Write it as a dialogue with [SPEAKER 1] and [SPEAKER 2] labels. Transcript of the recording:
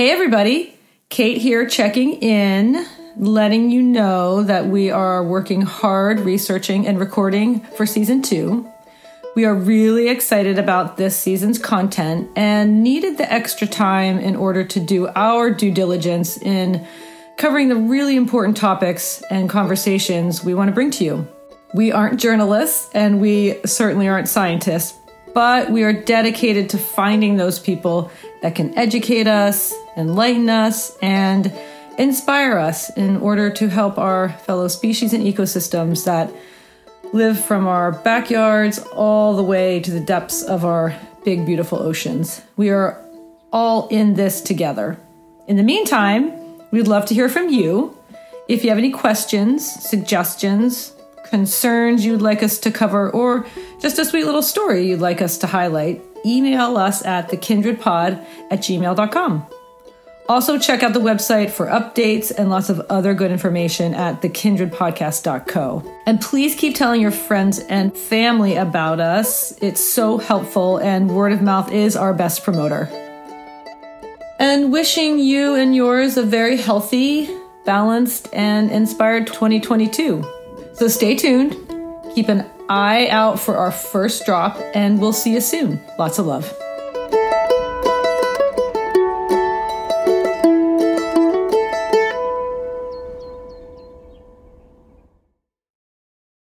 [SPEAKER 1] Hey, everybody. Kate here checking in, letting you know that we are working hard researching and recording for season two. We are really excited about this season's content and needed the extra time in order to do our due diligence in covering the really important topics and conversations we want to bring to you. We aren't journalists and we certainly aren't scientists, but we are dedicated to finding those people that can educate us, enlighten us, and inspire us in order to help our fellow species and ecosystems that live from our backyards all the way to the depths of our big, beautiful oceans. We are all in this together. In the meantime, we'd love to hear from you. If you have any questions, suggestions, concerns you'd like us to cover, or just a sweet little story you'd like us to highlight, email us at thekindredpod at gmail.com. Also, check out the website for updates and lots of other good information at thekindredpodcast.co. And please keep telling your friends and family about us. It's so helpful, and word of mouth is our best promoter. And wishing you and yours a very healthy, balanced, and inspired 2022. So stay tuned, keep an eye out for our first drop, and we'll see you soon. Lots of love.